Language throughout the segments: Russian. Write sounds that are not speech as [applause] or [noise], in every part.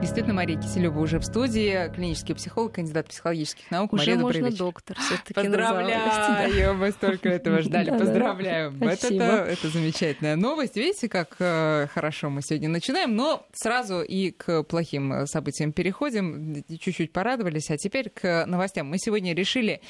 Действительно, Мария Киселева уже в студии, клинический психолог, кандидат психологических наук. Уже Мария, можно вечер. доктор Поздравляю, мы столько этого ждали. Поздравляю. Это, это, замечательная новость. Видите, как э, хорошо мы сегодня начинаем, но сразу и к плохим э, событиям переходим. Чуть-чуть порадовались, а теперь к новостям. Мы сегодня решили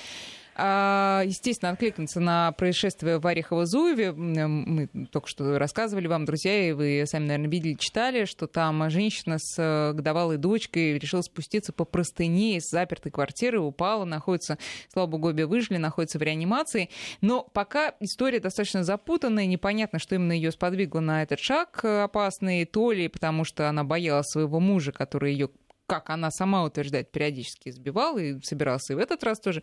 Естественно, откликнуться на происшествие в Орехово-Зуеве. Мы только что рассказывали вам, друзья, и вы сами, наверное, видели, читали, что там женщина с э, годовалой дочкой решила спуститься по простыне из запертой квартиры, упала, находится, слава богу, обе выжили, находится в реанимации. Но пока история достаточно запутанная, непонятно, что именно ее сподвигло на этот шаг э, опасный, то ли потому, что она боялась своего мужа, который ее как она сама утверждает, периодически избивал и собирался и в этот раз тоже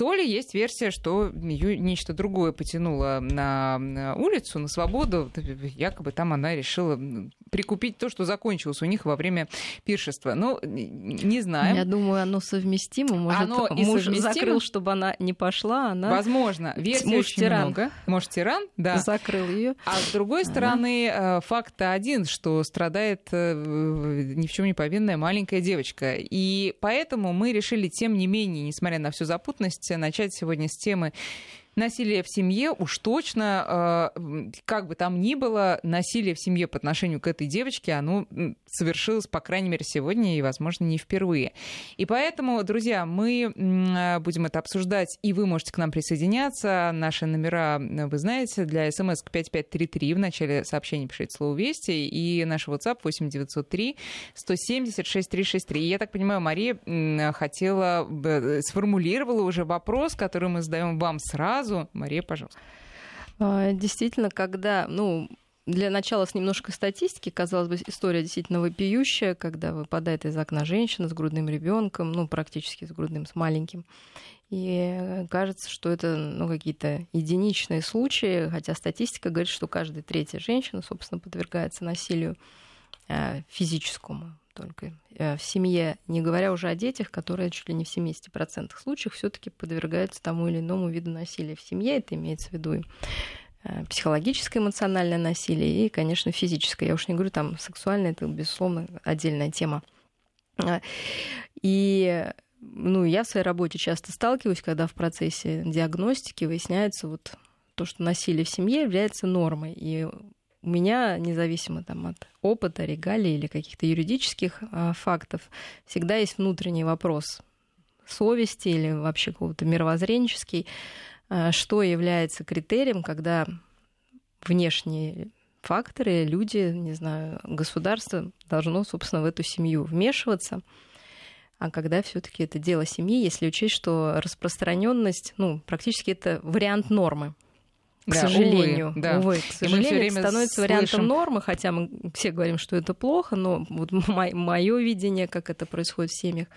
то ли есть версия, что ее нечто другое потянуло на улицу, на свободу. Якобы там она решила прикупить то, что закончилось у них во время пиршества. Ну, не знаем. Я думаю, оно совместимо. Может, Оно и муж совместимо. закрыл, чтобы она не пошла, а она Возможно. Версий Муж очень тиран. много. Муж тиран, да. закрыл ее. А с другой стороны, э, факт один, что страдает э, ни в чем не повинная маленькая девочка. И поэтому мы решили, тем не менее, несмотря на всю запутанность, начать сегодня с темы насилие в семье, уж точно, э, как бы там ни было, насилие в семье по отношению к этой девочке, оно совершилось, по крайней мере, сегодня и, возможно, не впервые. И поэтому, друзья, мы э, будем это обсуждать, и вы можете к нам присоединяться. Наши номера, э, вы знаете, для смс 5533 в начале сообщения пишите слово «Вести», и наш WhatsApp 8903 170 6363. И я так понимаю, Мария хотела, бы- сформулировала уже вопрос, который мы задаем вам сразу. Мария, пожалуйста. А, Действительно, когда, ну, для начала с немножко статистики, казалось бы, история действительно вопиющая, когда выпадает из окна женщина с грудным ребенком, ну, практически с грудным, с маленьким. И кажется, что это ну, какие-то единичные случаи, хотя статистика говорит, что каждая третья женщина, собственно, подвергается насилию э, физическому только э, в семье, не говоря уже о детях, которые чуть ли не в 70% случаев все-таки подвергаются тому или иному виду насилия в семье. Это имеется в виду и э, психологическое, эмоциональное насилие и, конечно, физическое. Я уж не говорю, там сексуальное, это, безусловно, отдельная тема. А, И ну, я в своей работе часто сталкиваюсь, когда в процессе диагностики выясняется вот то, что насилие в семье является нормой. И у меня, независимо там, от опыта, регалий или каких-то юридических а, фактов, всегда есть внутренний вопрос совести или вообще какого-то мировоззренческий, а, что является критерием, когда внешние факторы, люди, не знаю, государство должно, собственно, в эту семью вмешиваться. А когда все-таки это дело семьи, если учесть, что распространенность, ну, практически это вариант нормы. К Да, сожалению, увы, да. увы, к сожалению, это становится вариантом слышим- нормы, хотя мы все говорим, что это плохо, но вот [laughs] мое видение, как это происходит в семьях,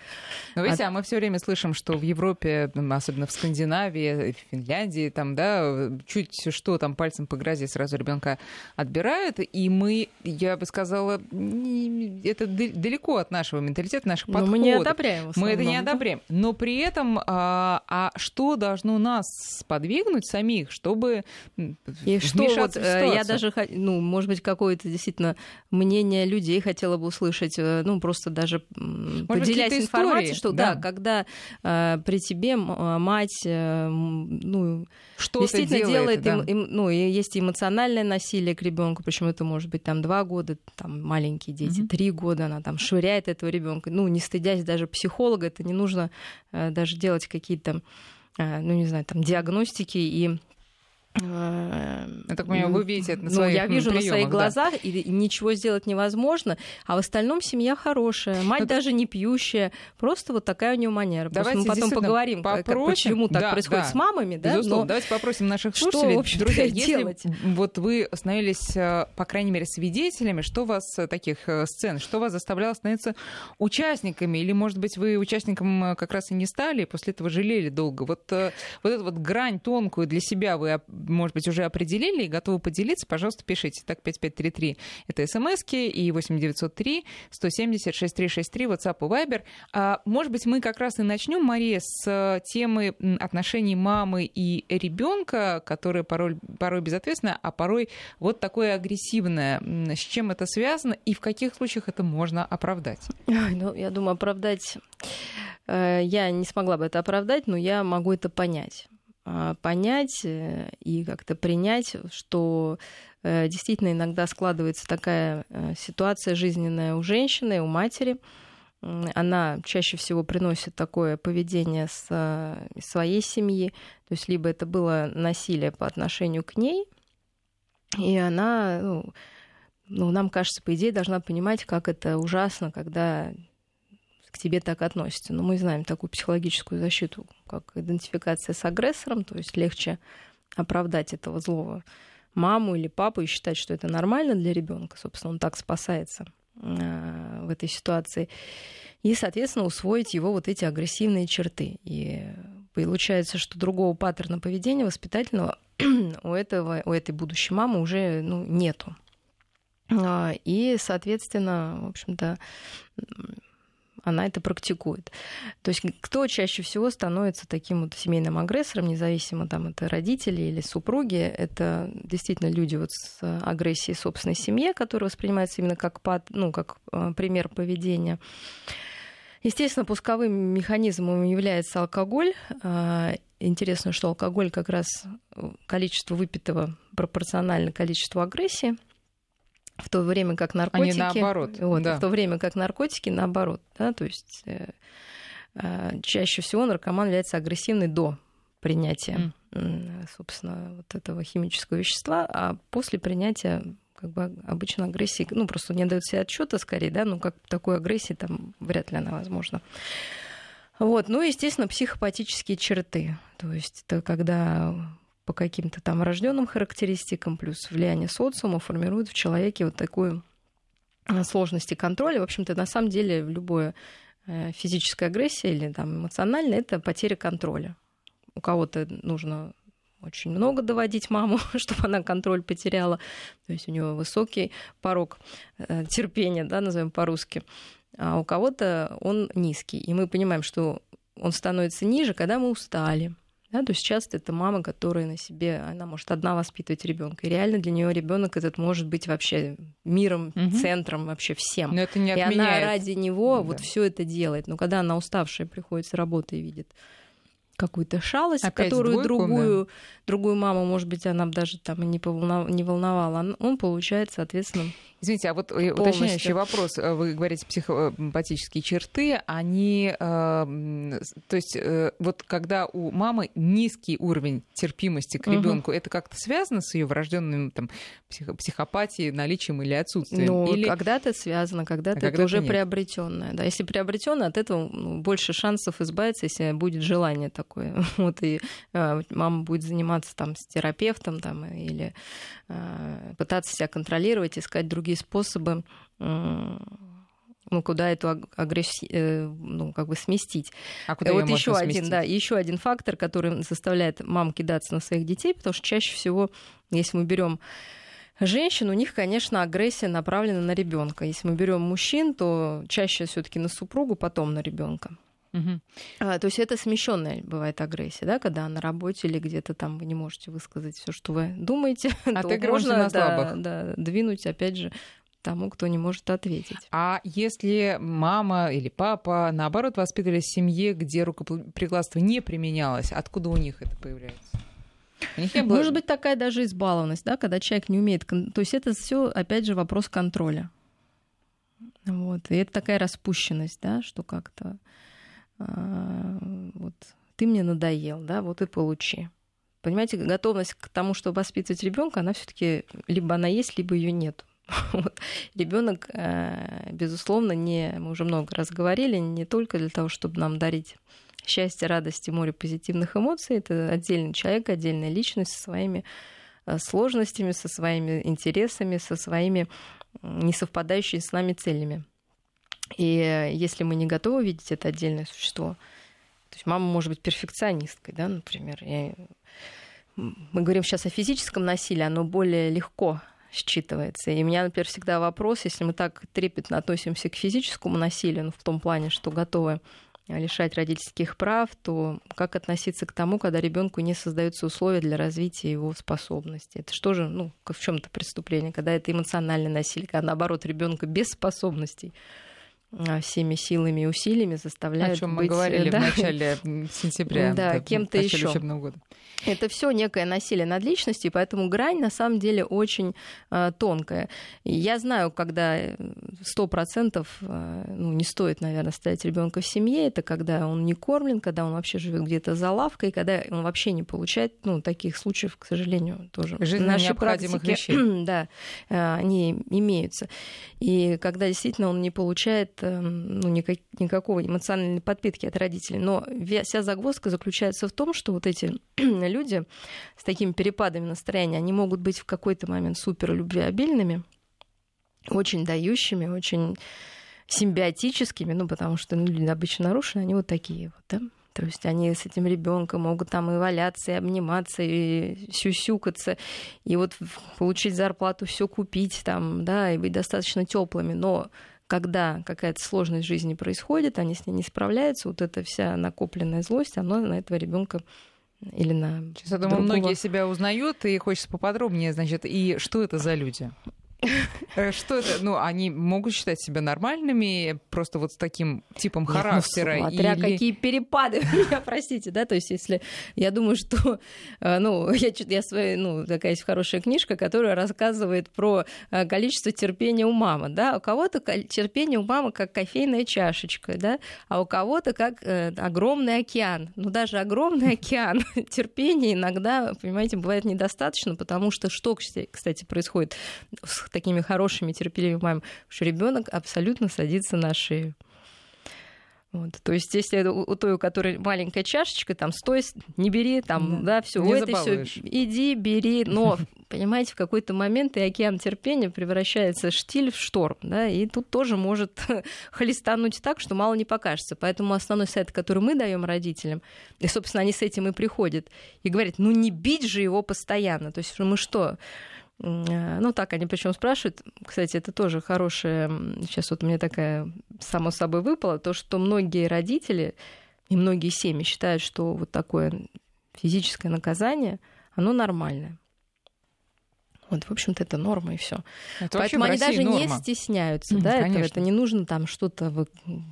Но видите, а мы все время слышим, что в Европе, особенно в Скандинавии, в Финляндии, там, да, чуть что там пальцем по грязи сразу ребенка отбирают, и мы, я бы сказала, это далеко от нашего менталитета, наших но подходов. мы не одобряем. в Мы это не основном, да? одобряем. Но при этом, а, а что должно нас сподвигнуть самих, чтобы И что вот, э, я даже, ну, может быть, какое-то действительно мнение людей хотела бы услышать, э, ну, просто даже м, быть, поделясь информацией, истории, что да. да, когда э, при тебе э, мать, э, ну, Что-то действительно делает, делает, да. им- им- ну, и есть эмоциональное насилие к ребенку, причем это может быть там два года, там маленькие дети, Мгм. три года, она там швыряет этого ребенка, ну, не стыдясь даже психолога, это не нужно э, даже делать какие-то, э, ну, не знаю, там, диагностики и Я так понимаю, вы видите это на ну, своих, я м, вижу на приёмах, своих да. глазах, и, ничего сделать невозможно, а в остальном семья хорошая, мать Ну, даже не пьющая, просто вот такая у нее манера. Давайте мы потом поговорим, как- попросим. почему так Да, происходит да. с мамами, да, Безусловно, но- давайте попросим наших что, слушателей. общем-то, Друзья, [laughs] если делать? вот вы становились, э, по крайней мере, свидетелями, что вас э, таких э, сцен, что вас заставляло становиться участниками, или, может быть, вы участником как раз и не стали, и после этого жалели долго. Вот, вот эту вот грань тонкую для себя вы оп- может быть, уже определили и готовы поделиться, пожалуйста, пишите. Так, 5533 — это смски, и 8903 170 6363 WhatsApp и Viber. А, может быть, мы как раз и начнем, Мария, с темы отношений мамы и ребенка, которая порой, порой безответственная, а порой вот такое агрессивное. С чем это связано и в каких случаях это можно оправдать? Ну, я думаю, оправдать... Э, я не смогла бы это оправдать, но я могу это понять. А, понять э, и как-то принять, что э, действительно иногда складывается такая ситуация жизненная у женщины, у матери. Она чаще всего приносит такое поведение с своей семьи, то есть либо это было насилие по отношению к ней, и она, ну, ну, нам кажется, по идее, должна понимать, как это ужасно, когда к тебе так относятся. Но мы знаем такую психологическую защиту, как идентификация с агрессором, то есть легче оправдать этого злого маму или папу и считать, что это нормально для ребенка. Собственно, он так спасается э, в этой ситуации. И, соответственно, усвоить его вот эти агрессивные черты. И получается, что другого паттерна поведения воспитательного [clears throat] у, этого, у этой будущей мамы уже ну, нету. А, и, соответственно, в общем-то, она это практикует. То есть кто чаще всего становится таким вот семейным агрессором, независимо там это родители или супруги, это действительно люди вот с агрессией собственной семье, которые воспринимаются именно как, ну, как а, пример поведения. Естественно, пусковым механизмом является алкоголь. А, интересно, что алкоголь как раз количество выпитого пропорционально количеству агрессии в то время как наркотики... Они наоборот. Вот, да. В то время как наркотики наоборот. Да, то есть э, э, чаще всего наркоман является агрессивный до принятия, mm. собственно, вот этого химического вещества, а после принятия как бы обычно агрессии, ну, просто не дают себе отчета скорее, да, ну, как такой агрессии там вряд ли она возможна. Вот, ну, естественно, психопатические черты. То есть это когда по каким-то там рожденным характеристикам, плюс влияние социума формирует в человеке вот такую а, сложности контроля. В общем-то, на самом деле, любое э, физическая агрессия или там эмоциональная это потеря контроля. У кого-то нужно очень много доводить маму, [laughs] чтобы она контроль потеряла. То есть у него высокий порог э, терпения, да, назовем по-русски. А у кого-то он низкий. И мы понимаем, что он становится ниже, когда мы устали, да, то есть часто это мама, которая на себе, она может одна воспитывать ребенка. И реально для нее ребенок этот может быть вообще миром, угу. центром, вообще всем. Но это не отменяет. И она ради него да. вот все это делает. Но когда она уставшая приходит с работы и видит какую-то шалость, Опять которую двойку, другую, да. другую маму, может быть, она даже там не, поволнов... не волновала, он получает, соответственно, Извините, а вот э, полностью. уточняющий вопрос. Э, вы говорите психопатические черты, они, э, то есть вот когда у мамы низкий уровень терпимости к ребенку, угу. это как-то связано с ее врожденным там психопатией, наличием или отсутствием? Ну, или... когда-то связано, когда-то а это когда уже приобретенное. Да, если приобретенное, от этого ну, больше шансов избавиться, если будет желание такое. [laughs] Вот и мама будет заниматься там с терапевтом там или пытаться себя контролировать, искать другие другие способы ну, куда эту агрессию, э, ну, как бы сместить. А куда вот еще один, да, еще один фактор, который заставляет мам кидаться на своих детей, потому что чаще всего, если мы берем женщин, у них, конечно, агрессия направлена на ребенка. Если мы берем мужчин, то чаще все-таки на супругу, потом на ребенка. Угу. А, то есть это смещенная бывает агрессия, да, когда на работе или где-то там вы не можете высказать все, что вы думаете, [laughs] а то можно на да, да, двинуть, опять же, тому, кто не может ответить. А если мама или папа, наоборот, воспитывали в семье, где рукоприкладство не применялось, откуда у них это появляется? Было... Может быть такая даже избалованность, да, когда человек не умеет... То есть это все, опять же, вопрос контроля. Вот. И это такая распущенность, да, что как-то вот, ты мне надоел, да, вот и получи. Понимаете, готовность к тому, чтобы воспитывать ребенка, она все-таки либо она есть, либо ее нет. [laughs] Вот. Ребенок, а, безусловно, не, мы уже много раз говорили, не только для того, чтобы нам дарить счастье, радость и море позитивных эмоций. Это отдельный человек, отдельная личность со своими а, сложностями, со своими интересами, со своими несовпадающими с нами целями. И если мы не готовы видеть это отдельное существо, то есть мама может быть перфекционисткой, да, например, и мы говорим сейчас о физическом насилии, оно более легко считывается. И у меня, например, всегда вопрос, если мы так трепетно относимся к физическому насилию, ну, в том плане, что готовы лишать родительских прав, то как относиться к тому, когда ребенку не создаются условия для развития его способностей? Это что же, ну, в чем-то преступление, когда это эмоциональное насилие, когда наоборот ребенка без способностей всеми силами и усилиями заставляют О чем быть, мы говорили да, в начале сентября, да, кем-то еще. года. Это все некое насилие над личностью, поэтому грань на самом деле очень э, тонкая. И я знаю, когда сто процентов э, ну, не стоит, наверное, ставить ребенка в семье, это когда он не кормлен, когда он вообще живет где-то за лавкой, когда он вообще не получает, ну, таких случаев, к сожалению, тоже. Жизненно Наши необходимых практики, вещей. [clears throat] да, э, они имеются. И когда действительно он не получает э, ну, никак, никакого эмоциональной подпитки от родителей. Но вся загвоздка заключается в том, что вот эти [clears throat] люди с такими перепадами настроения, они могут быть в какой-то момент супер любвеобильными, очень дающими, очень симбиотическими, ну, потому что ну, люди обычно нарушены, они вот такие вот, да. То есть они с этим ребенком могут там и валяться, и обниматься, и сюсюкаться, и вот получить зарплату, все купить там, да, и быть достаточно теплыми. Но когда какая-то сложность в жизни происходит, они с ней не справляются, вот эта вся накопленная злость, она на этого ребенка или на Сейчас, я думаю, многие себя узнают, и хочется поподробнее, значит, и что это за люди? [laughs] Э, что это? Ну, они могут считать себя нормальными, просто вот с таким типом характера. Ну, смотря или... какие перепады, меня [laughs] простите, да, то есть если, я думаю, что, э, ну, [laughs] я, я своя, ну, такая есть хорошая книжка, которая рассказывает про э, количество терпения у мамы, да, у кого-то терпение у мамы как кофейная чашечка, да, а у кого-то как огромный океан, ну, даже огромный океан терпения иногда, понимаете, бывает недостаточно, потому что что, кстати, происходит с такими хорошими, терпеливыми мамами, что ребенок абсолютно садится на шею. Вот. То есть, если у той, у которой маленькая чашечка, там, стой, не бери, там, да, да все, это все, иди, бери, но [laughs] понимаете, в какой-то момент и океан терпения превращается штиль в шторм, да, и тут тоже может [laughs] хлестануть так, что мало не покажется. Поэтому основной совет, который мы даем родителям, и, собственно, они с этим и приходят, и говорят, ну не бить же его постоянно. То есть мы что, ну, так они причем спрашивают. Кстати, это тоже хорошее. Сейчас вот мне такая само собой выпало, то, что многие родители и многие семьи считают, что вот такое физическое наказание, оно нормальное. Вот, в общем-то, это норма и все. Поэтому они даже норма. не стесняются, да, этого. Это не нужно там что-то вы,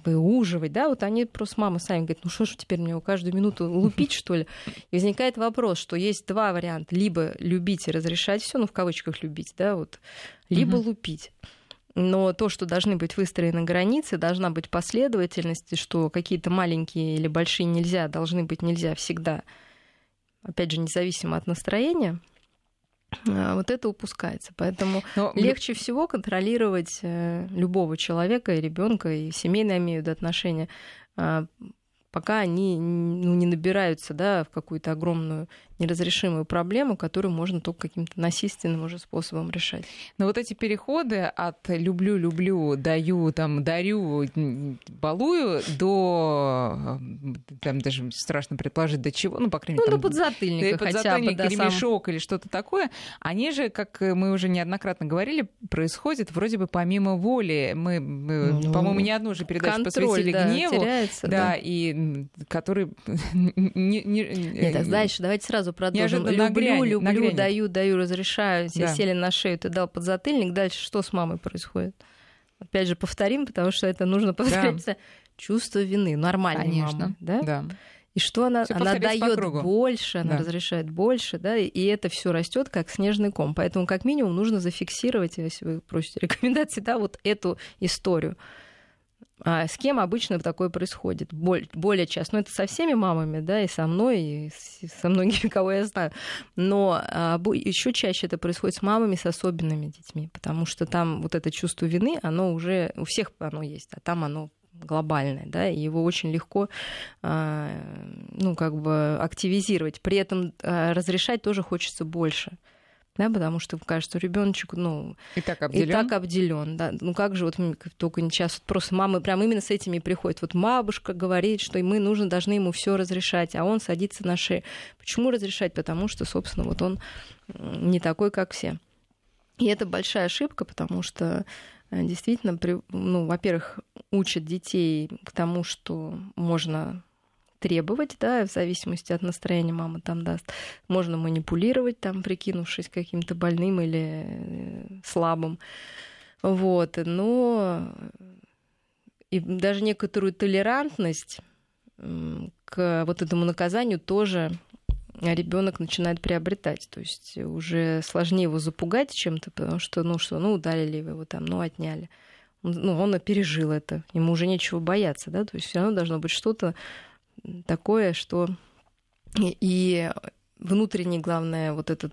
выуживать, да, вот они просто мама сами говорят, ну что ж теперь мне каждую минуту лупить, что ли? И возникает вопрос, что есть два варианта, либо любить и разрешать все, ну в кавычках любить, да, вот, либо угу. лупить. Но то, что должны быть выстроены границы, должна быть последовательность, что какие-то маленькие или большие нельзя, должны быть нельзя всегда. Опять же, независимо от настроения, вот это упускается. Поэтому Но... легче всего контролировать э, любого человека и ребенка, и семейные имеют отношения а, пока они ну, не набираются да, в какую-то огромную неразрешимую проблему, которую можно только каким-то насильственным уже способом решать. Но вот эти переходы от люблю, люблю, даю, там, дарю, балую до там даже страшно предположить, до чего, ну, по крайней мере, ну, там, до подзатыльника, до хотя бы, да, ремешок сам... или что-то такое, они же, как мы уже неоднократно говорили, происходят вроде бы помимо воли. Мы, ну, по-моему, не одну же передачу контроль, посвятили да, гневу. Теряется, да, да, и который... [laughs] не, не, Нет, а дальше давайте сразу сразу продолжим. Люблю, нагрянет, люблю, нагрянет. даю, даю, разрешаю. Тебе да. сели на шею, ты дал подзатыльник. Дальше что с мамой происходит? Опять же, повторим, потому что это нужно повторять. Да. Чувство вины. Нормально. Конечно. Мама, да? да. И что она, она дает больше, она да. разрешает больше, да, и это все растет как снежный ком. Поэтому, как минимум, нужно зафиксировать, если вы просите рекомендации, да, вот эту историю. А с кем обычно такое происходит? Более часто. Ну, это со всеми мамами, да, и со мной, и со многими, [laughs] кого я знаю. Но а, еще чаще это происходит с мамами с особенными детьми, потому что там вот это чувство вины, оно уже у всех оно есть, а там оно глобальное, да, и его очень легко, а, ну, как бы активизировать. При этом а, разрешать тоже хочется больше да, потому что кажется, ребеночек, ну, и так обделен. И так обделен, да. Ну как же вот только не сейчас вот просто мамы прям именно с этими приходят. Вот бабушка говорит, что мы нужно должны ему все разрешать, а он садится на шею. Почему разрешать? Потому что, собственно, вот он не такой, как все. И это большая ошибка, потому что э, действительно, ну, во-первых, учат детей к тому, что можно требовать, да, в зависимости от настроения мама там даст. Можно манипулировать, там, прикинувшись каким-то больным или э, слабым. Вот, но и даже некоторую толерантность к вот этому наказанию тоже ребенок начинает приобретать. То есть уже сложнее его запугать чем-то, потому что, ну что, ну ударили его там, ну отняли. Ну, он пережил это, ему уже нечего бояться, да, то есть все равно должно быть что-то такое, что и внутренний, главное, вот этот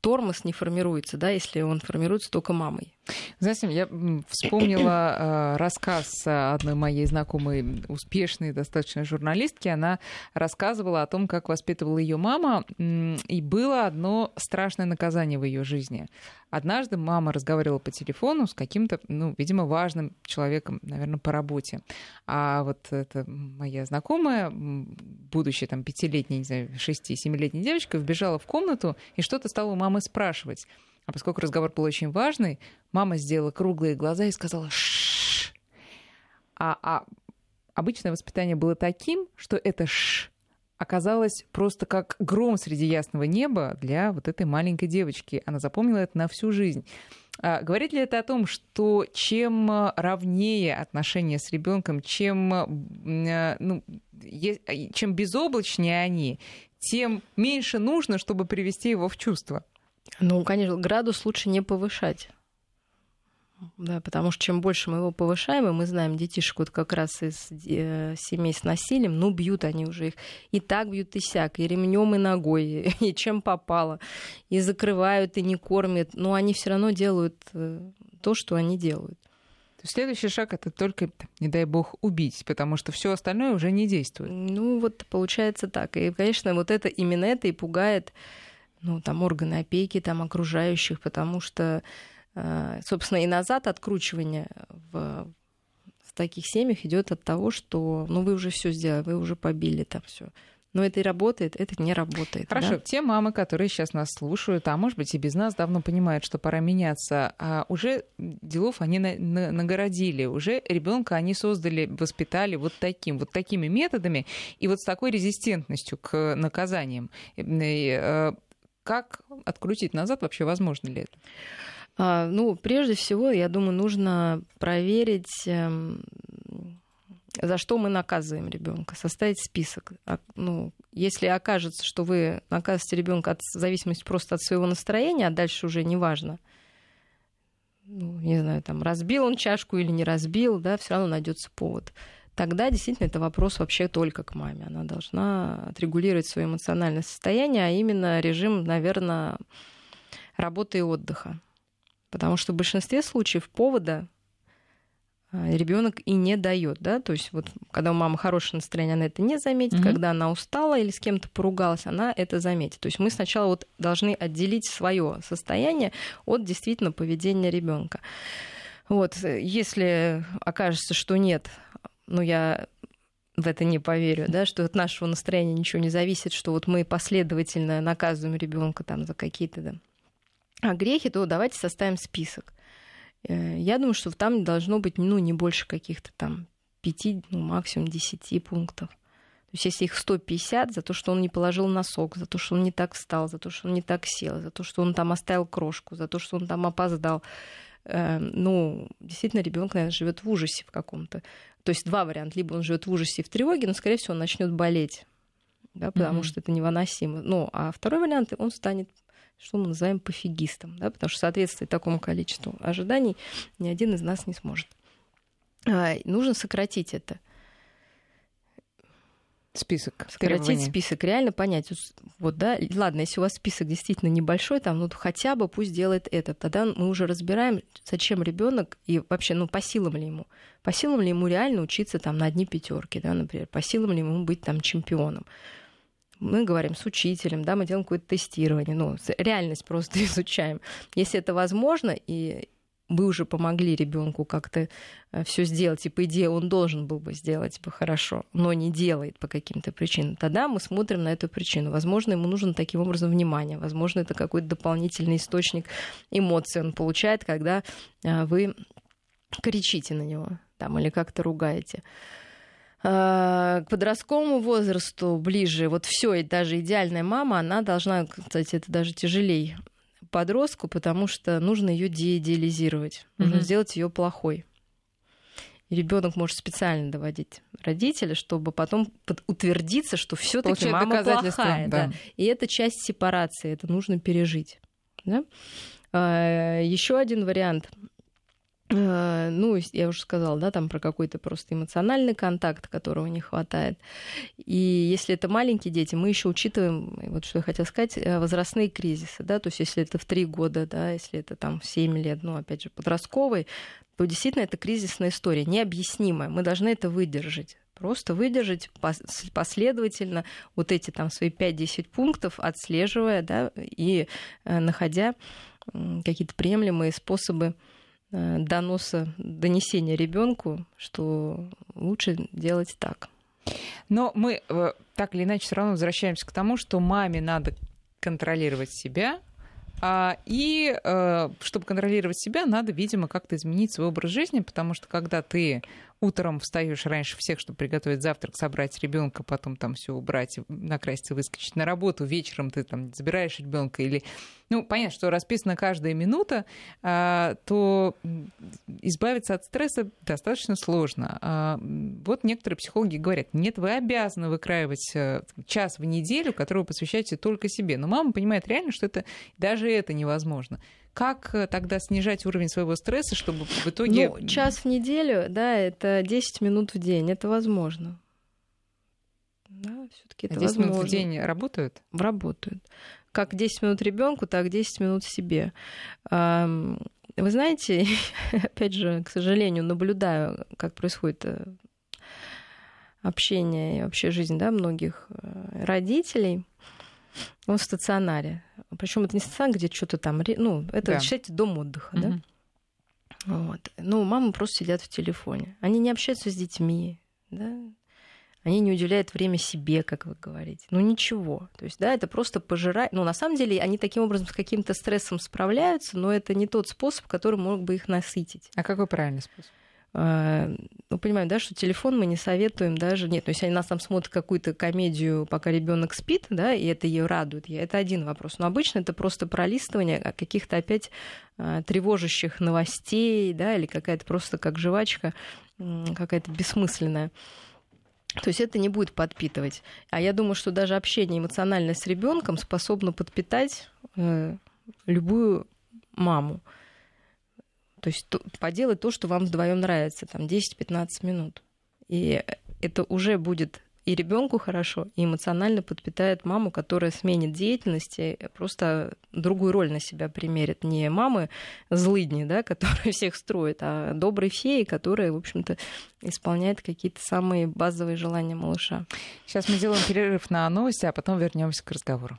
тормоз не формируется, да, если он формируется только мамой. Знаете, я вспомнила э, рассказ одной моей знакомой, успешной достаточно журналистки. Она рассказывала о том, как воспитывала ее мама, и было одно страшное наказание в ее жизни. Однажды мама разговаривала по телефону с каким-то, ну, видимо, важным человеком, наверное, по работе. А вот эта моя знакомая, будущая там пятилетняя, не знаю, шести-семилетняя девочка, вбежала в комнату и что-то стала у мамы спрашивать. А поскольку разговор был очень важный, мама сделала круглые глаза и сказала «шш». А, а обычное воспитание было таким, что это «ш» оказалось просто как гром среди ясного неба для вот этой маленькой девочки. Она запомнила это на всю жизнь. А, говорит ли это о том, что чем равнее отношения с ребенком, чем, а, ну, чем безоблачнее они, тем меньше нужно, чтобы привести его в чувство? Ну, конечно, градус лучше не повышать. Да, потому что чем больше мы его повышаем, и мы знаем детишек вот как раз из э, семей с насилием, ну, бьют они уже их. И так бьют, и сяк, и ремнем, и ногой, [laughs] и чем попало. И закрывают, и не кормят. Но они все равно делают э, то, что они делают. Следующий шаг это только, не дай бог, убить, потому что все остальное уже не действует. Ну, вот получается так. И, конечно, вот это именно это и пугает ну, там, органы опеки, там, окружающих, потому что, э, собственно, и назад откручивание в, в таких семьях идет от того, что, ну, вы уже все сделали, вы уже побили там все. Но это и работает, это не работает. Хорошо, да? те мамы, которые сейчас нас слушают, а может быть и без нас давно понимают, что пора меняться, а уже делов они на, на, нагородили, уже ребенка они создали, воспитали вот таким, вот такими методами и вот с такой резистентностью к наказаниям. Э, как открутить назад вообще возможно ли это? А, ну, прежде всего, я думаю, нужно проверить, эм, за что мы наказываем ребенка, составить список. А, ну, если окажется, что вы наказываете ребенка от зависимости просто от своего настроения, а дальше уже не важно, ну, не знаю, там разбил он чашку или не разбил, да, все равно найдется повод тогда действительно это вопрос вообще только к маме. Она должна отрегулировать свое эмоциональное состояние, а именно режим, наверное, работы и отдыха. Потому что в большинстве случаев повода а, ребенок и не дает, да, то есть вот когда у мамы хорошее настроение, она это не заметит, mm-hmm. когда она устала или с кем-то поругалась, она это заметит. То есть мы сначала вот должны отделить свое состояние от действительно поведения ребенка. Вот, если окажется, что нет, ну, я в это не поверю, да, что от нашего настроения ничего не зависит, что вот мы последовательно наказываем ребенка там за какие-то да, а грехи, то давайте составим список. Э, я думаю, что там должно быть, ну, не больше каких-то там пяти, ну, максимум десяти пунктов. То есть если их 150 за то, что он не положил носок, за то, что он не так встал, за то, что он не так сел, за то, что он там оставил крошку, за то, что он там опоздал, э, ну, действительно, ребенок, наверное, живет в ужасе в каком-то. То есть два варианта. Либо он живет в ужасе и в тревоге, но, скорее всего, он начнет болеть, да, потому mm-hmm. что это невыносимо. Ну, а второй вариант, он станет что мы называем пофигистом, да, потому что соответствовать такому количеству ожиданий ни один из нас не сможет. А, нужно сократить это список. Сократить требований. список, реально понять. Вот, да, ладно, если у вас список действительно небольшой, там, ну, хотя бы пусть делает это. Тогда мы уже разбираем, зачем ребенок и вообще, ну, по силам ли ему. По силам ли ему реально учиться там на одни пятерки, да, например, по силам ли ему быть там чемпионом. мы говорим с учителем, да, мы делаем какое-то тестирование, ну, реальность просто [laughs] изучаем. Если это возможно, и вы уже помогли ребенку как-то э, все сделать, и по идее он должен был бы сделать бы хорошо, но не делает по каким-то причинам, тогда мы смотрим на эту причину. Возможно, ему нужно таким образом внимание, возможно, это какой-то дополнительный источник эмоций он получает, когда э, вы кричите на него там, или как-то ругаете. Э, к подростковому возрасту ближе, вот все, и даже идеальная мама, она должна, кстати, это даже тяжелее подростку, потому что нужно ее деидеализировать, нужно mm-hmm. сделать ее плохой. И ребенок может специально доводить родителя, чтобы потом утвердиться, что все-таки мама плохая. Да. Да. И это часть сепарации, это нужно пережить. Да? А, Еще один вариант ну, я уже сказала, да, там про какой-то просто эмоциональный контакт, которого не хватает. И если это маленькие дети, мы еще учитываем, вот что я хотела сказать, э, возрастные кризисы, да, то есть если это в три года, да, если это там в 7 лет, ну, опять же, подростковый, то действительно это кризисная история, необъяснимая. Мы должны это выдержать просто выдержать последовательно вот эти там свои 5-10 пунктов, отслеживая, да, и э, находя какие-то приемлемые способы Э, доноса, донесения ребенку, что лучше делать так. Но мы э, так или иначе все равно возвращаемся к тому, что маме надо контролировать себя, а, и э, чтобы контролировать себя, надо, видимо, как-то изменить свой образ жизни, потому что когда ты утром встаешь раньше всех, чтобы приготовить завтрак, собрать ребенка, потом там все убрать, накраситься, выскочить на работу, вечером ты там забираешь ребенка или ну, понятно, что расписана каждая минута, а, то избавиться от стресса достаточно сложно. А, вот некоторые психологи говорят, нет, вы обязаны выкраивать э, час в неделю, который вы посвящаете только себе. Но мама понимает реально, что это даже это невозможно. Как э, тогда снижать уровень своего стресса, чтобы в итоге... Ну, час в неделю, да, это 10 минут в день, это возможно. Да, все-таки это 10 возможно. минут в день работают? Работают. Как 10 минут ребенку, так 10 минут себе. Вы знаете, [laughs] опять же, к сожалению, наблюдаю, как происходит э, общение и вообще жизнь да, многих э, родителей. Он в стационаре. Причем это не стационар, где что-то там, ну, это, да. считайте, дом отдыха, угу. да? Вот. Ну, мамы просто сидят в телефоне. Они не общаются с детьми, да? Они не уделяют время себе, как вы говорите. Ну, ничего. То есть, да, это просто пожирать. Ну, на самом деле, они таким образом с каким-то стрессом справляются, но это не тот способ, который мог бы их насытить. А какой правильный способ? А, ну, понимаем, да, что телефон мы не советуем даже. Нет, то есть они нас там смотрят какую-то комедию, пока ребенок спит, да, и это ее радует. Это один вопрос. Но обычно это просто пролистывание каких-то опять а, тревожащих новостей, да, или какая-то просто как жвачка, какая-то бессмысленная. То есть это не будет подпитывать. А я думаю, что даже общение эмоциональное с ребенком способно подпитать э, любую маму. То есть поделать то, что вам вдвоем нравится, там 10-15 минут. И это уже будет и ребенку хорошо, и эмоционально подпитает маму, которая сменит деятельности, просто другую роль на себя примерит. Не мамы злыдни, да, [laughs] которые всех строят, а добрые феи, которые, в общем-то, исполняют какие-то самые базовые желания малыша. Сейчас мы сделаем перерыв на новости, а потом вернемся к разговору.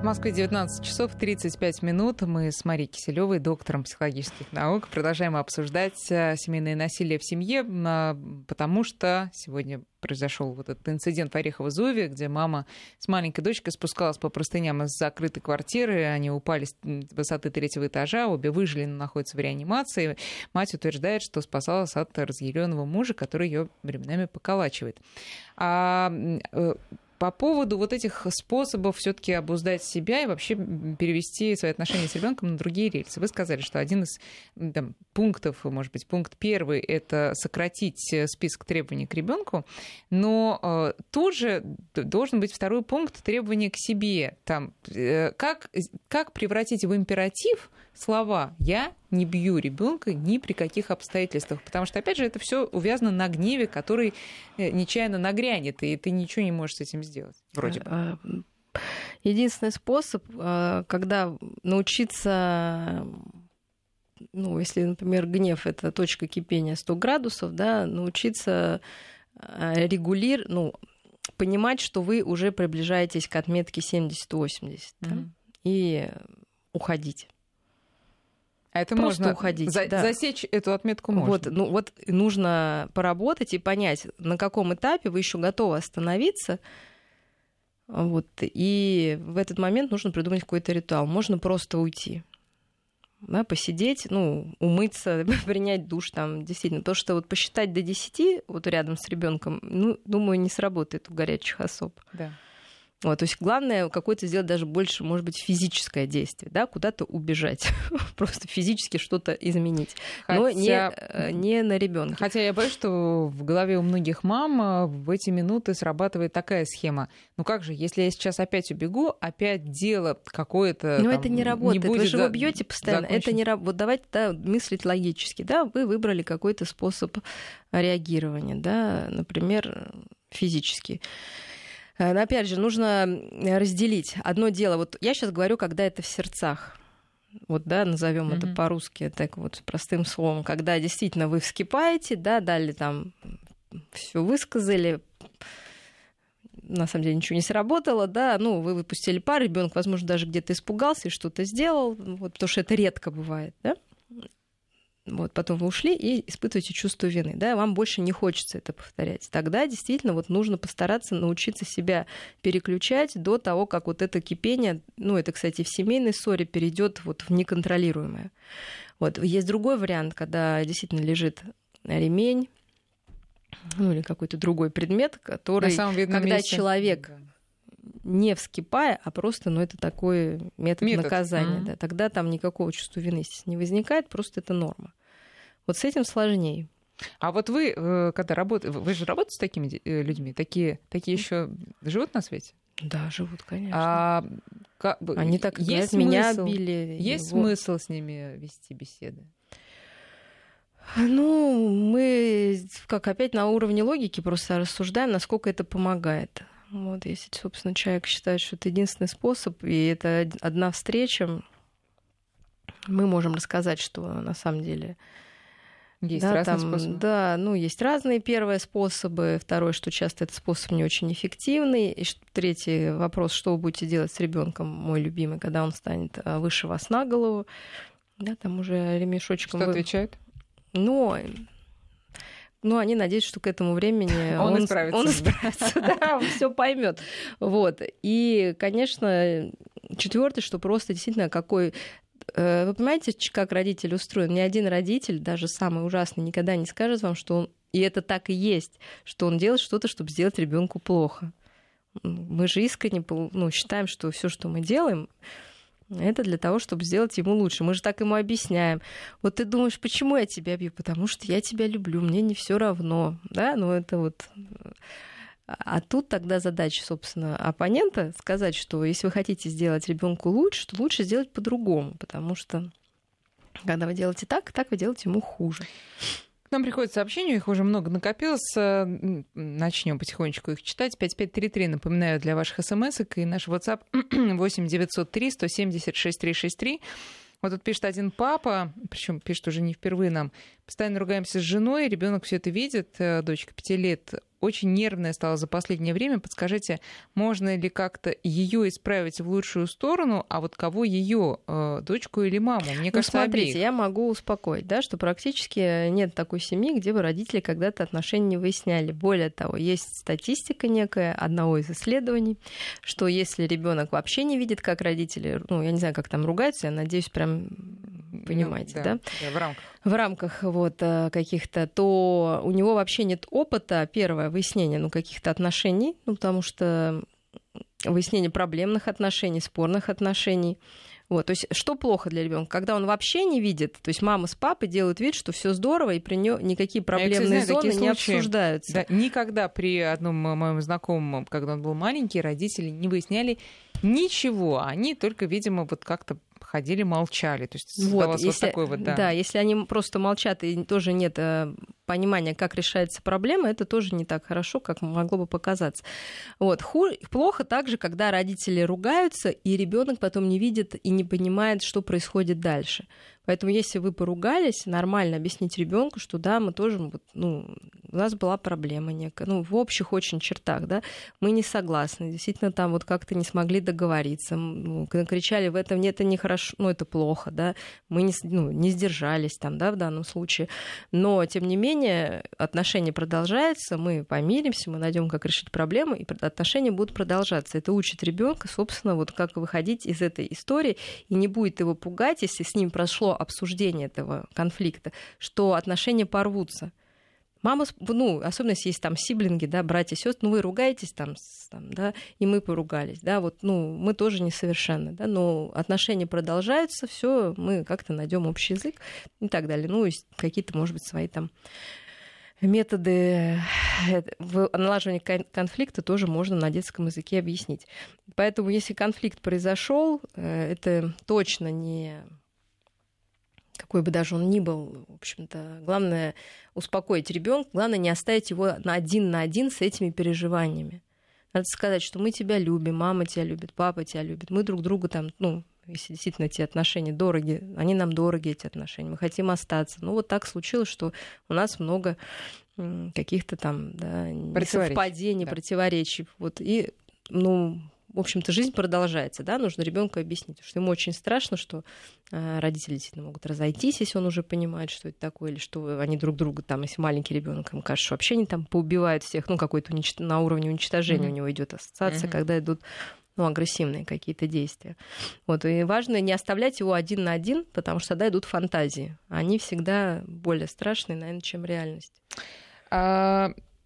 В Москве 19 часов 35 минут. Мы с Марией Киселевой, доктором психологических наук, продолжаем обсуждать э, семейное насилие в семье, а, потому что сегодня произошел вот этот инцидент в Орехово-Зуеве, где мама с маленькой дочкой спускалась по простыням из закрытой квартиры, они упали с высоты третьего этажа, обе выжили, но находятся в реанимации. Мать утверждает, что спасалась от разъяренного мужа, который ее временами поколачивает. А э, по поводу вот этих способов все-таки обуздать себя и вообще перевести свои отношения с ребенком на другие рельсы. Вы сказали, что один из там, пунктов, может быть, пункт первый, это сократить э, список требований к ребенку, но э, тут же должен быть второй пункт требования к себе. Там, э, как, как превратить в императив слова «я не бью ребенка ни при каких обстоятельствах», потому что, опять же, это все увязано на гневе, который э, нечаянно нагрянет, и ты ничего не можешь с этим сделать, вроде бы. А, единственный способ, а, когда научиться ну, если, например, гнев это точка кипения 100 градусов, да, научиться э, регулировать, ну, понимать, что вы уже приближаетесь к отметке 70-80 mm-hmm. да, и уходить. А это Просто можно уходить. За, да. Засечь эту отметку можно. Вот, ну, вот нужно поработать и понять, на каком этапе вы еще готовы остановиться. Вот, и в этот момент нужно придумать какой-то ритуал. Можно просто уйти да, посидеть, ну, умыться, [laughs] принять душ там, действительно. То, что вот посчитать до 10 вот рядом с ребенком, ну, думаю, не сработает у горячих особ. Да. Вот, то есть главное какое-то сделать даже больше, может быть, физическое действие, да, куда-то убежать, [laughs] просто физически что-то изменить, Хотя... но не, э, не на ребенка. Хотя я боюсь, что в голове у многих мам э, в эти минуты срабатывает такая схема. Ну как же, если я сейчас опять убегу, опять дело какое-то. Но это не работает. Не будет Вы же за... убьете постоянно. Закончен. Это не работает. Вот давайте да, мыслить логически, да, вы выбрали какой-то способ реагирования, да, например, физически. Э, но опять же, нужно разделить. Одно дело, вот я сейчас говорю, когда это в сердцах. Вот, да, назовем mm-hmm. это по-русски, так вот простым словом, когда действительно вы вскипаете, да, дали там все высказали, на самом деле ничего не сработало, да, ну, вы выпустили пар, ребенок, возможно, даже где-то испугался и что-то сделал, вот, потому что это редко бывает, да. Вот, потом вы ушли и испытываете чувство вины, да, вам больше не хочется это повторять. Тогда действительно вот нужно постараться научиться себя переключать до того, как вот это кипение, ну, это, кстати, в семейной ссоре перейдет вот в неконтролируемое. Вот. Есть другой вариант, когда действительно лежит ремень, ну или какой-то другой предмет, который, когда месте. человек не вскипая, а просто, ну, это такой метод, метод. наказания. Mm-hmm. Да. Тогда там никакого чувства вины не возникает, просто это норма. Вот с этим сложнее. А вот вы, э, когда работаете, вы же работаете с такими э, людьми, такие, такие еще живут на свете? Да, живут, конечно. А, как, Они так есть меня били. Есть его. смысл с ними вести беседы? Ну, мы как опять на уровне логики просто рассуждаем, насколько это помогает. Вот, если, собственно, человек считает, что это единственный способ, и это одна встреча, мы можем рассказать, что на самом деле есть да, разные там, способы. Да, ну, есть разные первые способы. Второе, что часто этот способ не очень эффективный. И третий вопрос, что вы будете делать с ребенком, мой любимый, когда он станет а, выше вас на голову. Да, там уже ремешочком... Что вы... отвечает? Ну, ну, они надеются, что к этому времени [laughs] он, он исправится. Он исправится, [laughs] да, он все поймет. Вот. И, конечно, четвертое, что просто действительно какой вы понимаете, как родитель устроен? Ни один родитель, даже самый ужасный, никогда не скажет вам, что он, и это так и есть, что он делает что-то, чтобы сделать ребенку плохо. Мы же искренне ну, считаем, что все, что мы делаем, это для того, чтобы сделать ему лучше. Мы же так ему объясняем. Вот ты думаешь, почему я тебя бью? Потому что я тебя люблю, мне не все равно. Да, ну это вот... А тут тогда задача, собственно, оппонента сказать, что если вы хотите сделать ребенку лучше, то лучше сделать по-другому, потому что когда вы делаете так, так вы делаете ему хуже. К нам приходит сообщение, их уже много накопилось. Начнем потихонечку их читать. 5533, напоминаю, для ваших смс и наш WhatsApp 8 903 176 363. Вот тут пишет один папа, причем пишет уже не впервые нам. Постоянно ругаемся с женой, ребенок все это видит, э, дочка пяти лет очень нервная стала за последнее время. Подскажите, можно ли как-то ее исправить в лучшую сторону, а вот кого ее, э, дочку или маму? Мне ну, кажется, смотрите, обеих. я могу успокоить, да, что практически нет такой семьи, где бы родители когда-то отношения не выясняли. Более того, есть статистика некая одного из исследований, что если ребенок вообще не видит, как родители, ну, я не знаю, как там ругаются, я надеюсь, прям понимаете, ну, да, да? да? В рамках. В рамках вот э, каких-то, то у него вообще нет опыта, первое, выяснения, ну, каких-то отношений, ну, потому что выяснение проблемных отношений, спорных отношений. Вот, то есть, что плохо для ребенка, когда он вообще не видит, то есть мама с папой делают вид, что все здорово, и при нем никакие проблемные а зоны не случаи, обсуждаются. Да, никогда при одном моем знакомом, когда он был маленький, родители не выясняли ничего, они только, видимо, вот как-то ходили, молчали. То есть вот, если, вот такой вот, да. Да, если они просто молчат и тоже нет э, понимания, как решается проблема, это тоже не так хорошо, как могло бы показаться. Вот. Ху... Плохо также, когда родители ругаются, и ребенок потом не видит и не понимает, что происходит дальше. Поэтому, если вы поругались, нормально объяснить ребенку, что да, мы тоже, ну, у нас была проблема некая, ну, в общих очень чертах, да, мы не согласны, действительно, там вот как-то не смогли договориться, ну, кричали в этом, нет, это нехорошо, ну, это плохо, да, мы не, ну, не сдержались там, да, в данном случае, но, тем не менее, отношения продолжаются, мы помиримся, мы найдем, как решить проблему, и отношения будут продолжаться. Это учит ребенка, собственно, вот как выходить из этой истории, и не будет его пугать, если с ним прошло обсуждение этого конфликта, что отношения порвутся. Мама, ну, особенно если есть там сиблинги, да, братья, сестры, ну, вы ругаетесь там, там, да, и мы поругались, да, вот, ну, мы тоже несовершенны, да, но отношения продолжаются, все, мы как-то найдем общий язык и так далее. Ну, какие-то, может быть, свои там методы э, налаживания конфликта тоже можно на детском языке объяснить. Поэтому, если конфликт произошел, э, это точно не какой бы даже он ни был, в общем-то, главное успокоить ребенка, главное не оставить его на один на один с этими переживаниями. Надо сказать, что мы тебя любим, мама тебя любит, папа тебя любит, мы друг друга там, ну, если действительно эти отношения дороги, они нам дороги, эти отношения, мы хотим остаться. Ну, вот так случилось, что у нас много каких-то там да, совпадений, да. противоречий. Вот, и, ну, в общем-то, жизнь продолжается, да, нужно ребенку объяснить, что ему очень страшно, что э, родители действительно могут разойтись, если он уже понимает, что это такое, или что они друг друга там, если маленький ребенок, ему кажется, что вообще они там поубивают всех, ну, какой-то унич... на уровне уничтожения mm-hmm. у него идет ассоциация, mm-hmm. когда идут ну, агрессивные какие-то действия. Вот, и важно не оставлять его один на один, потому что тогда идут фантазии. Они всегда более страшные, наверное, чем реальность.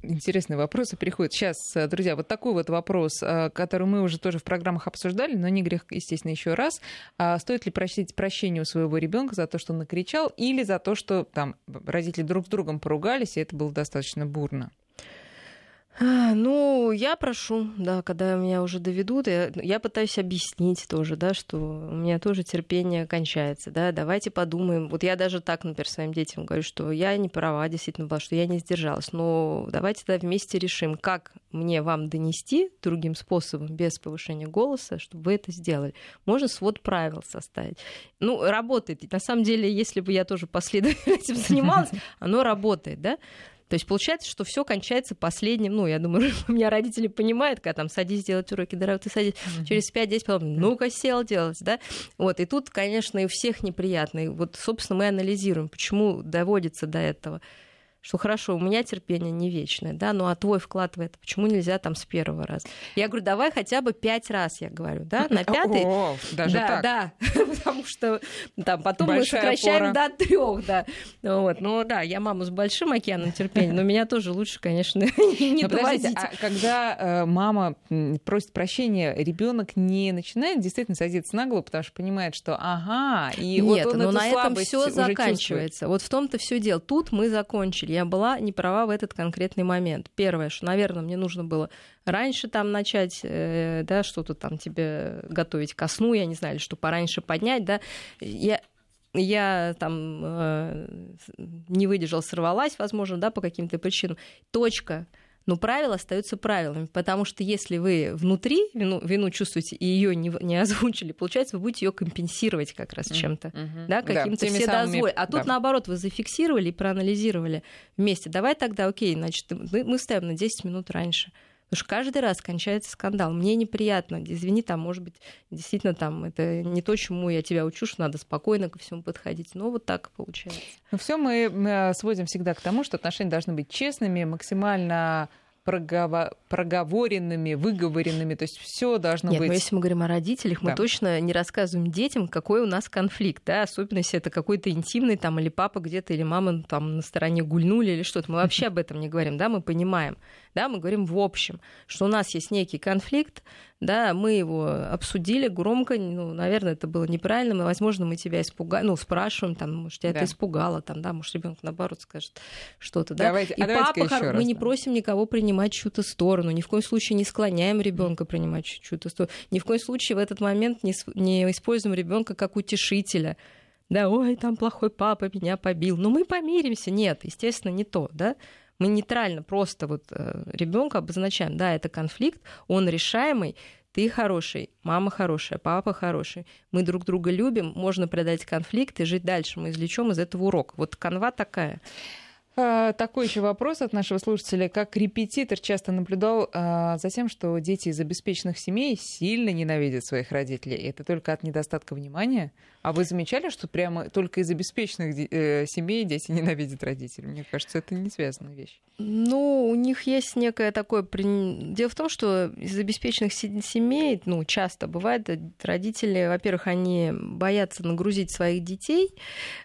Интересные вопросы приходят. Сейчас, э, друзья, вот такой вот вопрос, э, который мы уже тоже в программах обсуждали, но не грех, естественно, еще раз. А стоит ли просить прощения у своего ребенка за то, что он накричал, или за то, что там родители друг с другом поругались, и это было достаточно бурно? А, ну, я прошу, да, когда меня уже доведут, я, я пытаюсь объяснить тоже, да, что у меня тоже терпение кончается, да, давайте подумаем. Вот я даже так, например, своим детям говорю, что я не права, действительно была, что я не сдержалась, но давайте тогда вместе решим, как мне вам донести другим способом, без повышения голоса, чтобы вы это сделали. Можно свод правил составить. Ну, работает. На самом деле, если бы я тоже последовательно [laughs] этим занималась, оно работает, да. То есть получается, что все кончается последним. Ну, я думаю, [laughs] у меня родители понимают, когда там садись делать уроки, дорогой, ты садись mm-hmm. через 5-10, потом, ну-ка, сел делать, да. Вот, и тут, конечно, и у всех неприятно. И вот, собственно, мы анализируем, почему доводится до этого что хорошо, у меня терпение не вечное, да, ну а твой вклад в это, почему нельзя там с первого раза? Я говорю, давай хотя бы пять раз, я говорю, да, на пятый. О, даже да, так. Да, [laughs] потому что там потом Большая мы сокращаем опора. до трех, да. Вот, ну да, я маму с большим океаном терпения, но меня тоже лучше, конечно, [laughs] не доводить. А когда э, мама просит прощения, ребенок не начинает действительно садиться на голову, потому что понимает, что ага, и Нет, вот он но на этом все заканчивается. Вот в том-то все дело. Тут мы закончили я была не права в этот конкретный момент. Первое, что, наверное, мне нужно было раньше там начать, э, да, что-то там тебе готовить ко сну, я не знаю, или что пораньше поднять, да. Я, я там э, не выдержала, сорвалась, возможно, да, по каким-то причинам. Точка но правила остаются правилами, потому что если вы внутри вину, вину чувствуете и ее не, не озвучили, получается, вы будете ее компенсировать как раз чем-то, mm-hmm. да, каким-то да, вседозволь. А тут да. наоборот, вы зафиксировали и проанализировали вместе. Давай тогда, окей, значит, мы ставим на 10 минут раньше. Потому что каждый раз кончается скандал. Мне неприятно. Извини, там, может быть, действительно, там, это не то, чему я тебя учу, что надо спокойно ко всему подходить. Но вот так получается. Ну, все мы сводим всегда к тому, что отношения должны быть честными, максимально проговоренными, выговоренными, то есть все должно Нет, быть. Но если мы говорим о родителях, да. мы точно не рассказываем детям, какой у нас конфликт, да, особенно если это какой-то интимный, там, или папа где-то, или мама там на стороне гульнули или что-то. Мы вообще об этом не говорим, да, мы понимаем да, мы говорим в общем, что у нас есть некий конфликт, да, мы его обсудили громко, ну, наверное, это было неправильно, мы, возможно, мы тебя испугали, ну, спрашиваем, там, может, тебя да. это испугало, там, да, может, ребенок наоборот скажет что-то, да. Давайте, И а папа, мы раз, не да. просим никого принимать чью-то сторону, ни в коем случае не склоняем ребенка принимать чью-то сторону, ни в коем случае в этот момент не, не используем ребенка как утешителя, да, ой, там плохой папа меня побил, но мы помиримся. Нет, естественно, не то, да. Мы нейтрально просто вот э, ребенка обозначаем, да, это конфликт, он решаемый, ты хороший, мама хорошая, папа хороший, мы друг друга любим, можно преодолеть конфликт и жить дальше, мы извлечем из этого урок. Вот канва такая. А, такой еще вопрос от нашего слушателя. Как репетитор часто наблюдал а, за тем, что дети из обеспеченных семей сильно ненавидят своих родителей. Это только от недостатка внимания. А вы замечали, что прямо только из обеспеченных э, семей дети ненавидят родителей? Мне кажется, это не связанная вещь. Ну, у них есть некое такое... Дело в том, что из обеспеченных семей, ну, часто бывает, родители, во-первых, они боятся нагрузить своих детей,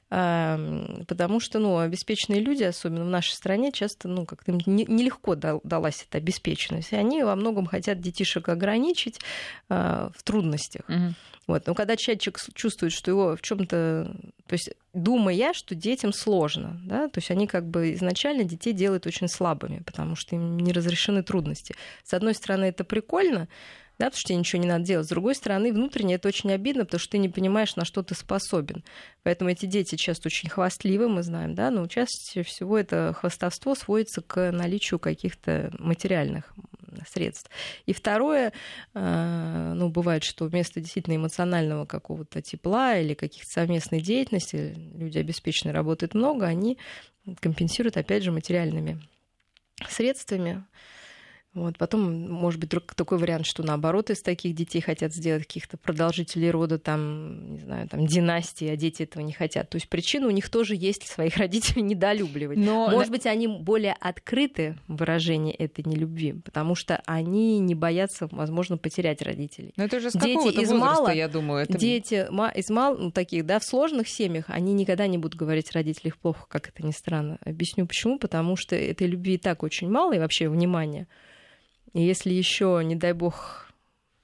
потому что, ну, обеспеченные люди, особенно в нашей стране, часто, ну, как-то им нелегко далась эта обеспеченность. И они во многом хотят детишек ограничить а, в трудностях. Угу. Вот. Но когда человек чувствует, что его в чем-то, то есть думая, что детям сложно, да, то есть они как бы изначально детей делают очень слабыми, потому что им не разрешены трудности. С одной стороны, это прикольно, да, потому что тебе ничего не надо делать. С другой стороны, внутренне это очень обидно, потому что ты не понимаешь, на что ты способен. Поэтому эти дети часто очень хвастливы, мы знаем, да, но чаще всего это хвастовство сводится к наличию каких-то материальных средств. И второе, э, ну, бывает, что вместо действительно эмоционального какого-то тепла или каких-то совместной деятельности, люди обеспеченные работают много, они компенсируют, опять же, материальными средствами. Вот. Потом, может быть, такой вариант, что наоборот из таких детей хотят сделать каких-то продолжителей рода, там, не знаю, там, династии, а дети этого не хотят. То есть причина у них тоже есть своих [laughs] родителей недолюбливать. Но... Может быть, они более открыты в выражении этой нелюбви, потому что они не боятся, возможно, потерять родителей. Но это же с дети из возраста, мало, я думаю. Это... Дети из мал, ну, таких, да, в сложных семьях, они никогда не будут говорить родителям плохо, как это ни странно. Объясню почему. Потому что этой любви и так очень мало, и вообще внимания. И если еще, не дай бог,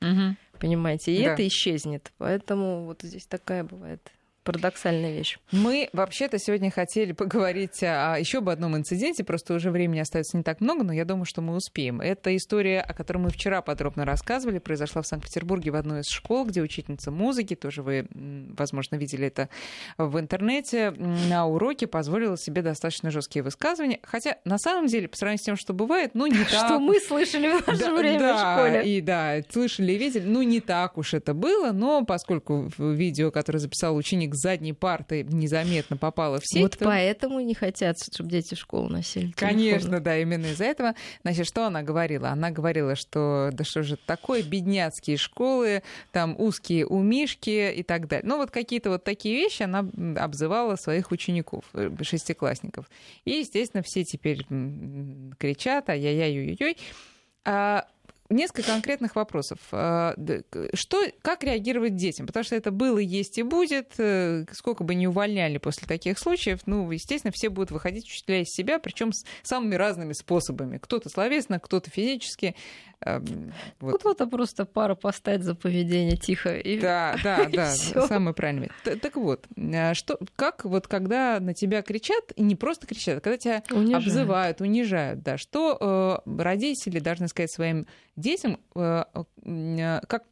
угу. понимаете, и да. это исчезнет. Поэтому вот здесь такая бывает парадоксальная вещь. Мы вообще-то сегодня хотели поговорить о еще об одном инциденте, просто уже времени остается не так много, но я думаю, что мы успеем. Это история, о которой мы вчера подробно рассказывали, произошла в Санкт-Петербурге в одной из школ, где учительница музыки, тоже вы, возможно, видели это в интернете, на уроке позволила себе достаточно жесткие высказывания, хотя на самом деле, по сравнению с тем, что бывает, ну не [laughs] так... Что мы слышали в наше время в школе. И да, слышали и видели, ну не так уж это было, но поскольку видео, которое записал ученик задней парты незаметно попала в сеть. Вот то... поэтому не хотят, чтобы дети в школу носили. Конечно, да, именно из-за этого. Значит, что она говорила? Она говорила, что да что же такое, бедняцкие школы, там узкие умишки и так далее. Ну вот какие-то вот такие вещи она обзывала своих учеников, э, шестиклассников. И, естественно, все теперь кричат, ай-яй-яй-яй-яй. А несколько конкретных вопросов. А, что, как реагировать детям? Потому что это было, есть и будет. Э, сколько бы ни увольняли после таких случаев, ну, естественно, все будут выходить, учителя из себя, причем с самыми разными способами. Кто-то словесно, кто-то физически. Вот. Кто-то просто пара поставить за поведение тихо. И... Да, да, [laughs] да, самое правильное. Так вот, а что, как вот когда на тебя кричат, и не просто кричат, а когда тебя унижают. обзывают, унижают, да, что э, родители должны сказать своим детям, э, э, как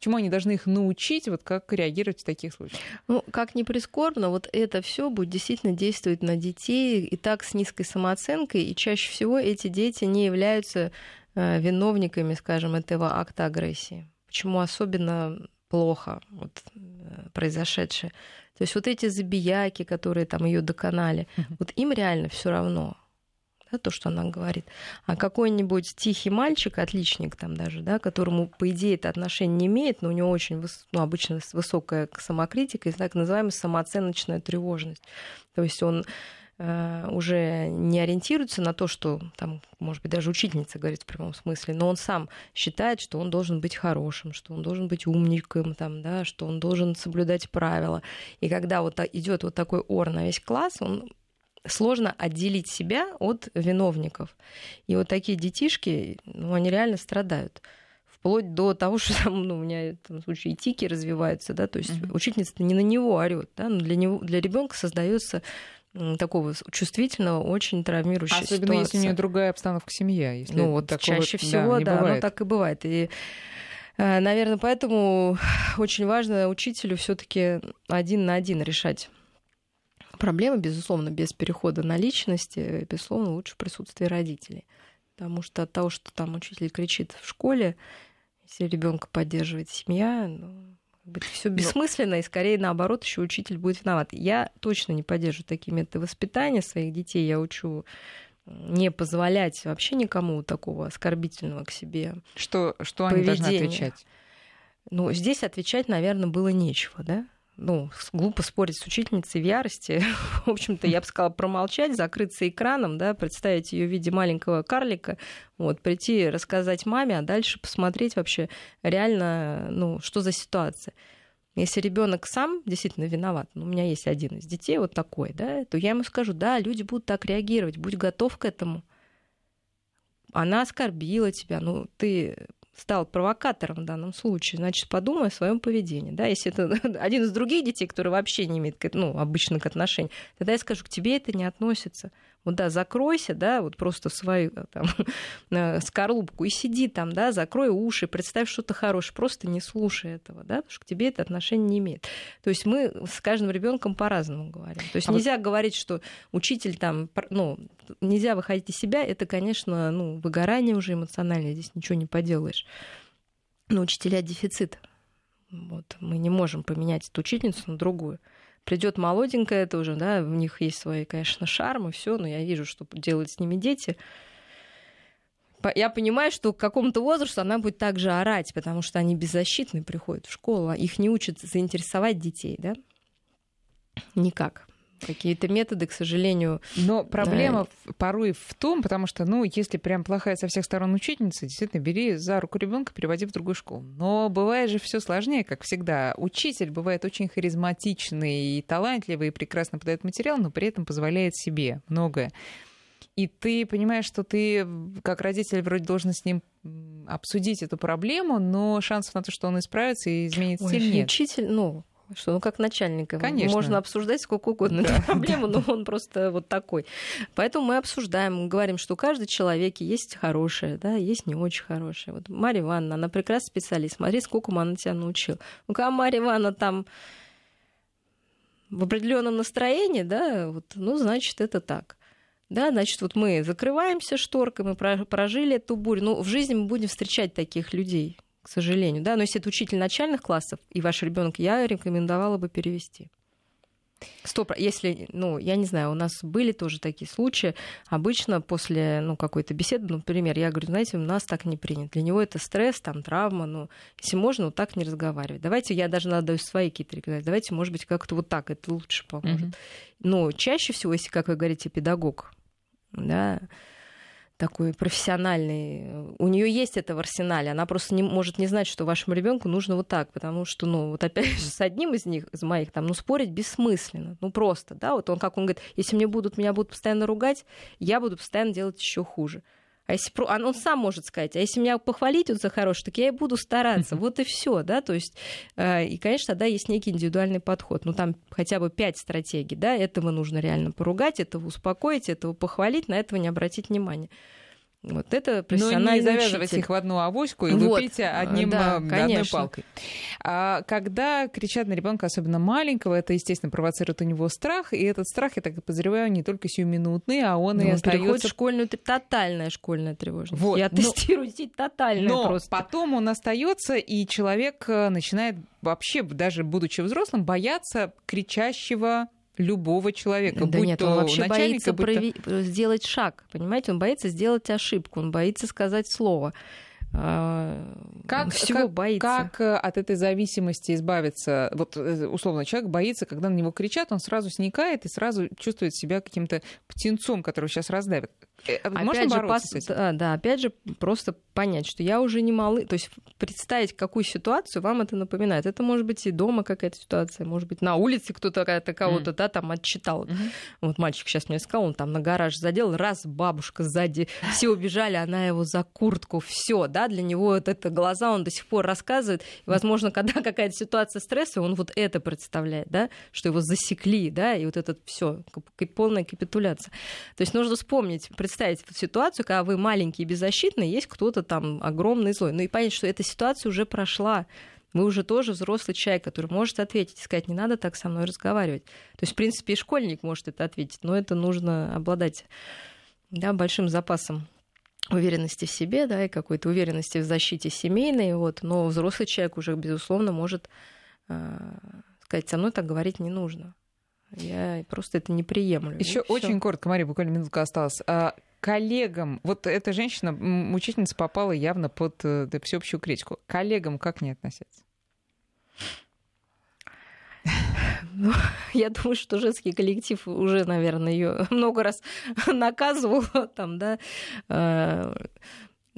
чему они должны их научить, вот как реагировать в таких случаях? Ну, как ни прискорбно, вот это все будет действительно действовать на детей и так с низкой самооценкой, и чаще всего эти дети не являются Э, виновниками, скажем, этого акта агрессии. Почему особенно плохо вот, э, произошедшее. То есть вот эти забияки, которые там ее доконали, вот им реально все равно, да, то, что она говорит. А какой-нибудь тихий мальчик, отличник там даже, да, которому, по идее, это отношение не имеет, но у него очень, ну, обычно высокая самокритика и так называемая самооценочная тревожность. То есть он Э, уже не ориентируется на то, что там, может быть, даже учительница говорит в прямом смысле, но он сам считает, что он должен быть хорошим, что он должен быть умником, там, да, что он должен соблюдать правила. И когда вот идет вот такой ор на весь класс, он сложно отделить себя от виновников. И вот такие детишки, ну, они реально страдают вплоть до того, что там, ну, у меня там, случае тики развиваются, да, то есть uh-huh. учительница не на него орет, да, но для него, для ребенка создается такого чувствительного, очень травмирующего Особенно ситуация. если у нее другая обстановка семья. Если ну вот чаще всего, да, да оно так и бывает. И э, Наверное, поэтому очень важно учителю все-таки один на один решать проблемы, безусловно, без перехода на личности, безусловно, лучше в присутствии родителей. Потому что от того, что там учитель кричит в школе, Если ребенка поддерживает семья, ну, все бессмысленно, и скорее наоборот, еще учитель будет виноват. Я точно не поддерживаю такие методы воспитания своих детей. Я учу не позволять вообще никому такого оскорбительного к себе. Что, что они должны отвечать? Ну, здесь отвечать, наверное, было нечего, да? Ну, глупо спорить с учительницей в ярости. [laughs] в общем-то, я бы сказала, промолчать, закрыться экраном, да, представить ее в виде маленького карлика, вот, прийти, рассказать маме, а дальше посмотреть вообще реально, ну, что за ситуация. Если ребенок сам действительно виноват, ну, у меня есть один из детей вот такой, да, то я ему скажу, да, люди будут так реагировать, будь готов к этому. Она оскорбила тебя, ну, ты стал провокатором в данном случае, значит, подумай о своем поведении. Да? Если это [laughs] один из других детей, который вообще не имеет ну, обычно к отношению, тогда я скажу, к тебе это не относится. Вот да, закройся, да, вот просто в свою э, там, [laughs] э, скорлупку и сиди там, да, закрой уши, представь что-то хорошее, просто не слушай этого, да, потому что к тебе это отношение не имеет. То есть мы с каждым ребенком по-разному говорим. То есть а нельзя вот... говорить, что учитель там, ну, нельзя выходить из себя, это, конечно, ну, выгорание уже эмоциональное, здесь ничего не поделаешь. Но учителя дефицит. Вот, мы не можем поменять эту учительницу на другую придет молоденькая тоже, да, в них есть свои, конечно, шармы, все, но я вижу, что делают с ними дети. Я понимаю, что к какому-то возрасту она будет также орать, потому что они беззащитные приходят в школу, а их не учат заинтересовать детей, да? Никак какие-то методы, к сожалению. Но проблема да. порой в том, потому что, ну, если прям плохая со всех сторон учительница, действительно, бери за руку ребенка, переводи в другую школу. Но бывает же все сложнее, как всегда. Учитель бывает очень харизматичный и талантливый, и прекрасно подает материал, но при этом позволяет себе многое. И ты понимаешь, что ты, как родитель, вроде должен с ним обсудить эту проблему, но шансов на то, что он исправится и изменит Ой, нет. Учитель, ну, что, ну, как начальника. Конечно. Можно обсуждать сколько угодно да. проблему, но он просто вот такой. Поэтому мы обсуждаем, говорим, что у каждого человека есть хорошее, да, есть не очень хорошее. Вот Марья Ивановна, она прекрасный специалист. Смотри, сколько она тебя научила. Ну, когда Марья Ивановна там в определенном настроении, да, вот, ну, значит, это так. Да, значит, вот мы закрываемся шторкой, мы прожили эту бурю. Ну, в жизни мы будем встречать таких людей к сожалению. Да? Но если это учитель начальных классов и ваш ребенок, я рекомендовала бы перевести. Стоп, если, ну, я не знаю, у нас были тоже такие случаи. Обычно после, ну, какой-то беседы, например, я говорю, знаете, у нас так не принято. Для него это стресс, там, травма, ну, если можно, вот так не разговаривать. Давайте, я даже надо свои какие-то рекомендации. Давайте, может быть, как-то вот так, это лучше поможет. Mm-hmm. Но чаще всего, если, как вы говорите, педагог, да, такой профессиональный. У нее есть это в арсенале. Она просто не может не знать, что вашему ребенку нужно вот так, потому что, ну, вот опять же, с одним из них, из моих, там, ну, спорить бессмысленно. Ну, просто, да, вот он, как он говорит, если мне будут, меня будут постоянно ругать, я буду постоянно делать еще хуже. А если а он сам может сказать, а если меня похвалить вот за хороший, так я и буду стараться. Вот и все, да, то есть, э, и, конечно, тогда есть некий индивидуальный подход. Ну, там хотя бы пять стратегий, да, этого нужно реально поругать, этого успокоить, этого похвалить, на этого не обратить внимания. Вот это профессиональный Но не завязывать учитель. их в одну авоську и вот. лупить одним, да, одной палкой. А когда кричат на ребенка, особенно маленького, это, естественно, провоцирует у него страх, и этот страх, я так подозреваю, не только сиюминутный, а он Но и остается... школьную, тотальная школьная тревожность. Вот. Я но... тестирую детей тотальная но просто. потом он остается, и человек э, начинает вообще, даже будучи взрослым, бояться кричащего любого человека. Да будь нет, то он вообще боится прови... то... сделать шаг, понимаете? Он боится сделать ошибку, он боится сказать слово. А, как, всего как, боится. Как э, от этой зависимости избавиться? Вот э, условно человек боится, когда на него кричат, он сразу сникает и сразу чувствует себя каким-то птенцом, который сейчас раздавит. Э, опять Можно же, пос... с этим? Да, да, опять же, просто понять, что я уже не малый, то есть представить, какую ситуацию вам это напоминает. Это может быть и дома какая-то ситуация, может быть на улице кто-то кого-то, mm. да, там отчитал. Mm-hmm. Вот мальчик сейчас мне сказал, он там на гараж задел, раз бабушка сзади, все убежали, она его за куртку, все, да, для него вот это глаза, он до сих пор рассказывает. И, возможно, когда какая-то ситуация стресса, он вот это представляет, да, что его засекли, да, и вот это все, полная капитуляция. То есть нужно вспомнить, представить ситуацию, когда вы маленький и беззащитный, есть кто-то там огромный злой. Ну и понять, что эта ситуация уже прошла. Вы уже тоже взрослый человек, который может ответить и сказать, не надо так со мной разговаривать. То есть, в принципе, и школьник может это ответить, но это нужно обладать да, большим запасом уверенности в себе, да, и какой-то уверенности в защите семейной, вот, но взрослый человек уже, безусловно, может э, сказать, со мной так говорить не нужно. Я просто это не приемлю. Еще очень коротко, Мария, буквально минутка осталась. А, коллегам, вот эта женщина, учительница попала явно под э, да, всеобщую критику. Коллегам как не относиться? [laughs] Ну, я думаю, что женский коллектив уже, наверное, ее [laughs] много раз [laughs] наказывал там, да.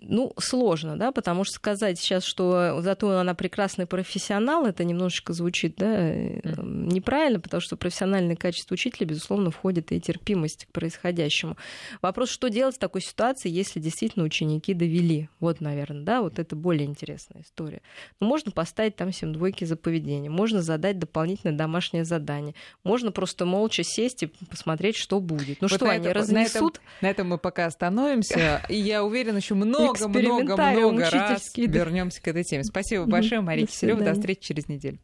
Э, ну, сложно, да, потому что сказать сейчас, что зато она прекрасный профессионал, это немножечко звучит, да, неправильно, потому что профессиональное качество учителя, безусловно, входит и терпимость к происходящему. Вопрос, что делать в такой ситуации, если действительно ученики довели? Вот, наверное, да, вот это более интересная история. Ну, можно поставить там всем двойки за поведение, можно задать дополнительное домашнее задание, можно просто молча сесть и посмотреть, что будет. Ну вот что, они это, разнесут? На этом, на этом мы пока остановимся, [laughs] и я уверена, еще много много-много-много раз вернемся к этой теме. Спасибо большое, Мария Киселева. До встречи через неделю.